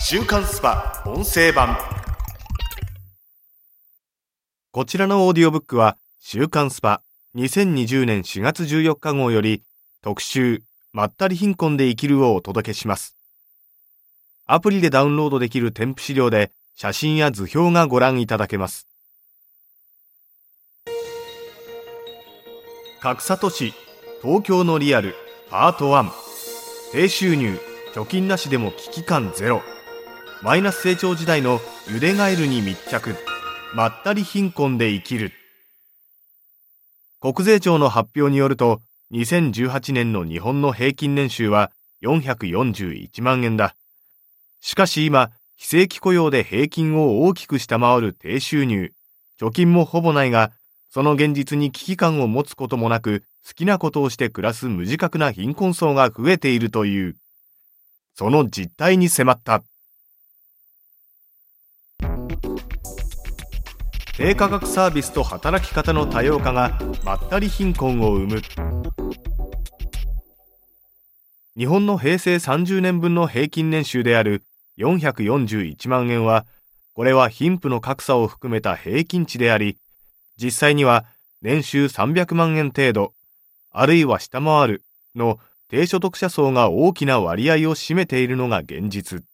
週刊スパ音声版。こちらのオーディオブックは週刊スパ2020年4月14日号より特集まったり貧困で生きるをお届けします。アプリでダウンロードできる添付資料で写真や図表がご覧いただけます。格差都市東京のリアルパート1低収入貯金なしでも危機感ゼロ。マイナス成長時代のゆでガエルに密着。まったり貧困で生きる。国税庁の発表によると2018年の日本の平均年収は441万円だ。しかし今非正規雇用で平均を大きく下回る低収入。貯金もほぼないがその現実に危機感を持つこともなく好きなことをして暮らす無自覚な貧困層が増えているという。その実態に迫った。低価格サービスと働き方の多様化がまったり貧困を生む。日本の平成30年分の平均年収である441万円はこれは貧富の格差を含めた平均値であり実際には年収300万円程度あるいは下回るの低所得者層が大きな割合を占めているのが現実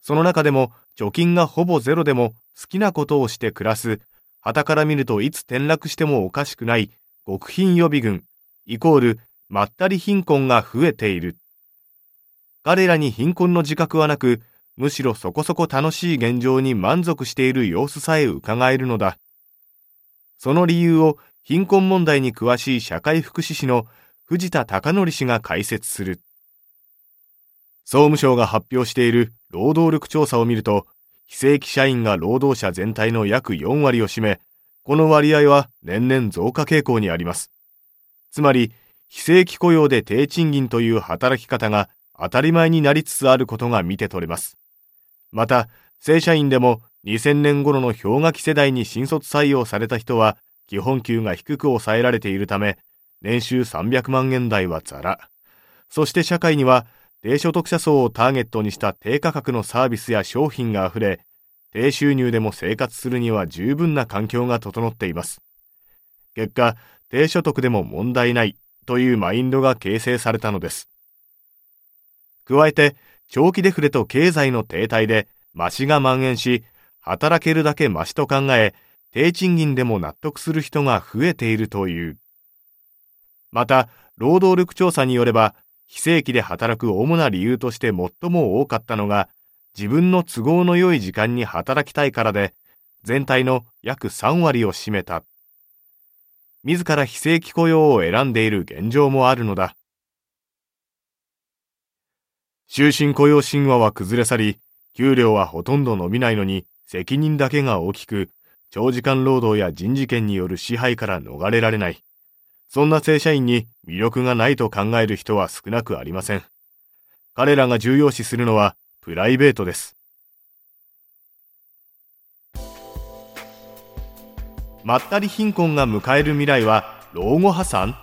その中でも貯金がほぼゼロでも好きなことをして暮らす、旗から見るといつ転落してもおかしくない極貧予備軍、イコールまったり貧困が増えている。彼らに貧困の自覚はなく、むしろそこそこ楽しい現状に満足している様子さえ伺えるのだ。その理由を貧困問題に詳しい社会福祉士の藤田孝則氏が解説する。総務省が発表している労働力調査を見ると、非正規社員が労働者全体の約4割を占め、この割合は年々増加傾向にあります。つまり、非正規雇用で低賃金という働き方が当たり前になりつつあることが見て取れます。また、正社員でも2000年頃の氷河期世代に新卒採用された人は、基本給が低く抑えられているため、年収300万円台はザラ。そして社会には低所得者層をターゲットにした低価格のサービスや商品があふれ、低収入でも生活するには十分な環境が整っています。結果、低所得でも問題ないというマインドが形成されたのです。加えて、長期デフレと経済の停滞で、増しが蔓延し、働けるだけ増しと考え、低賃金でも納得する人が増えているという。また、労働力調査によれば、非正規で働く主な理由として最も多かったのが、自分の都合の良い時間に働きたいからで、全体の約3割を占めた。自ら非正規雇用を選んでいる現状もあるのだ。終身雇用神話は崩れ去り、給料はほとんど伸びないのに責任だけが大きく、長時間労働や人事権による支配から逃れられない。そんな正社員に魅力がないと考える人は少なくありません。彼らが重要視するのはプライベートです。まったり貧困が迎える未来は老後破産？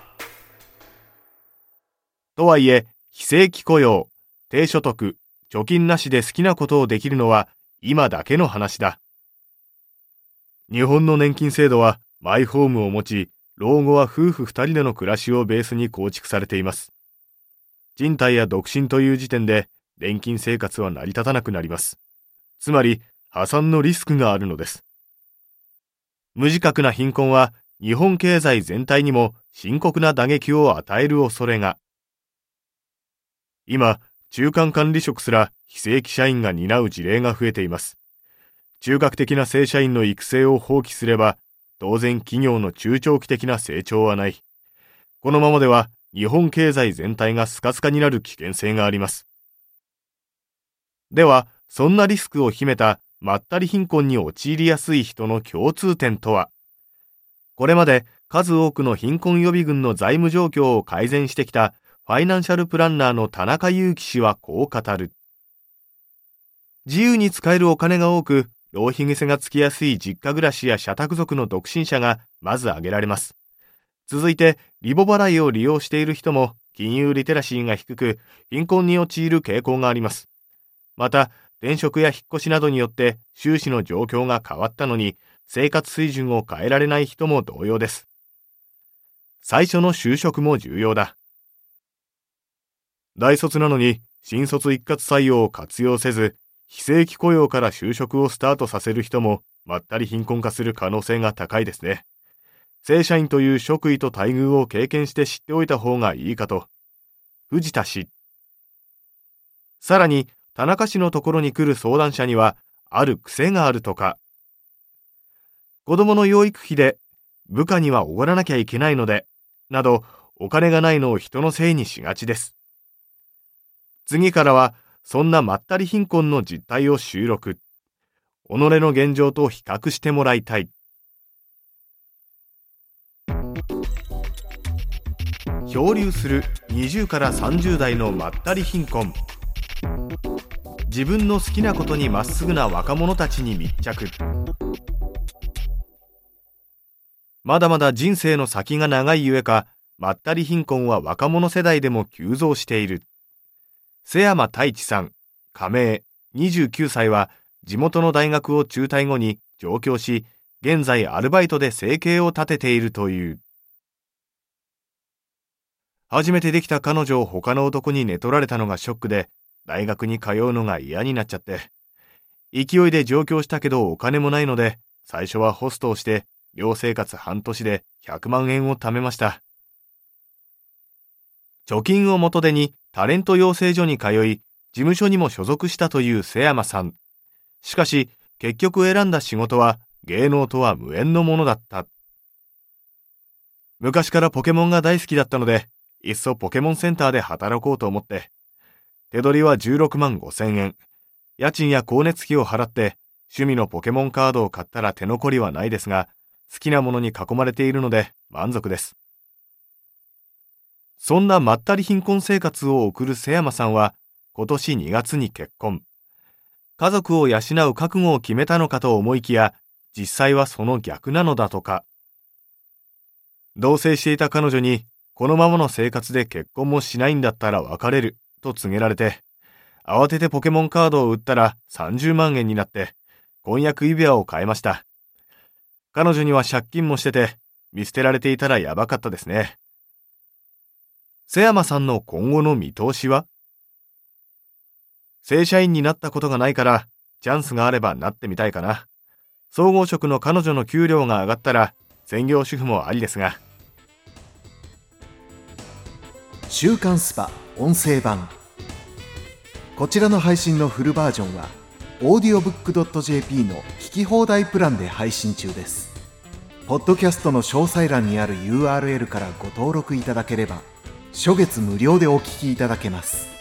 とはいえ、非正規雇用、低所得、貯金なしで好きなことをできるのは今だけの話だ。日本の年金制度はマイホームを持ち、老後は夫婦二人での暮らしをベースに構築されています。賃貸や独身という時点で年金生活は成り立たなくなります。つまり破産のリスクがあるのです。無自覚な貧困は日本経済全体にも深刻な打撃を与える恐れが。今、中間管理職すら非正規社員が担う事例が増えています。中核的な正社員の育成を放棄すれば当然企業の中長期的な成長はない。このままでは日本経済全体がスカスカになる危険性があります。では、そんなリスクを秘めたまったり貧困に陥りやすい人の共通点とは？これまで数多くの貧困予備軍の財務状況を改善してきたファイナンシャルプランナーの田中裕樹氏はこう語る。自由に使えるお金が多く、浪費癖がつきやすい実家暮らしや社宅族の独身者がまず挙げられます。続いて、リボ払いを利用している人も金融リテラシーが低く、貧困に陥る傾向があります。また、転職や引っ越しなどによって収支の状況が変わったのに生活水準を変えられない人も同様です。最初の就職も重要だ。大卒なのに新卒一括採用を活用せず、非正規雇用から就職をスタートさせる人もまったり貧困化する可能性が高いですね。正社員という職位と待遇を経験して知っておいた方がいいかと。藤田氏。さらに、田中氏のところに来る相談者には、ある癖があるとか。子供の養育費で、部下にはおごらなきゃいけないので、など、お金がないのを人のせいにしがちです。次からは、そんなまったり貧困の実態を収録。己の現状と比較してもらいたい。漂流する20から30代のまったり貧困自分の好きなことにまっすぐな若者たちに密着まだまだ人生の先が長いゆえかまったり貧困は若者世代でも急増している瀬山太一さん加盟29歳は地元の大学を中退後に上京し現在アルバイトで生計を立てているという初めてできた彼女を他の男に寝取られたのがショックで、大学に通うのが嫌になっちゃって。勢いで上京したけどお金もないので、最初はホストをして、寮生活半年で100万円を貯めました。貯金を元手にタレント養成所に通い、事務所にも所属したという瀬山さん。しかし、結局選んだ仕事は芸能とは無縁のものだった。昔からポケモンが大好きだったので、いっそポケモンセンターで働こうと思って、手取りは16万5千円。家賃や光熱費を払って、趣味のポケモンカードを買ったら手残りはないですが、好きなものに囲まれているので満足です。そんなまったり貧困生活を送る瀬山さんは、今年2月に結婚。家族を養う覚悟を決めたのかと思いきや、実際はその逆なのだとか。同棲していた彼女にこのままの生活で結婚もしないんだったら別れると告げられて、慌ててポケモンカードを売ったら30万円になって、婚約指輪を買いました。彼女には借金もしてて、見捨てられていたらやばかったですね。瀬山さんの今後の見通しは？正社員になったことがないから、チャンスがあればなってみたいかな。総合職の彼女の給料が上がったら、専業主婦もありですが、週刊スパ音声版。こちらの配信のフルバージョンは audiobook.jp の聞き放題プランで配信中です。ポッドキャストの詳細欄にある URL からご登録いただければ初月無料でお聴きいただけます。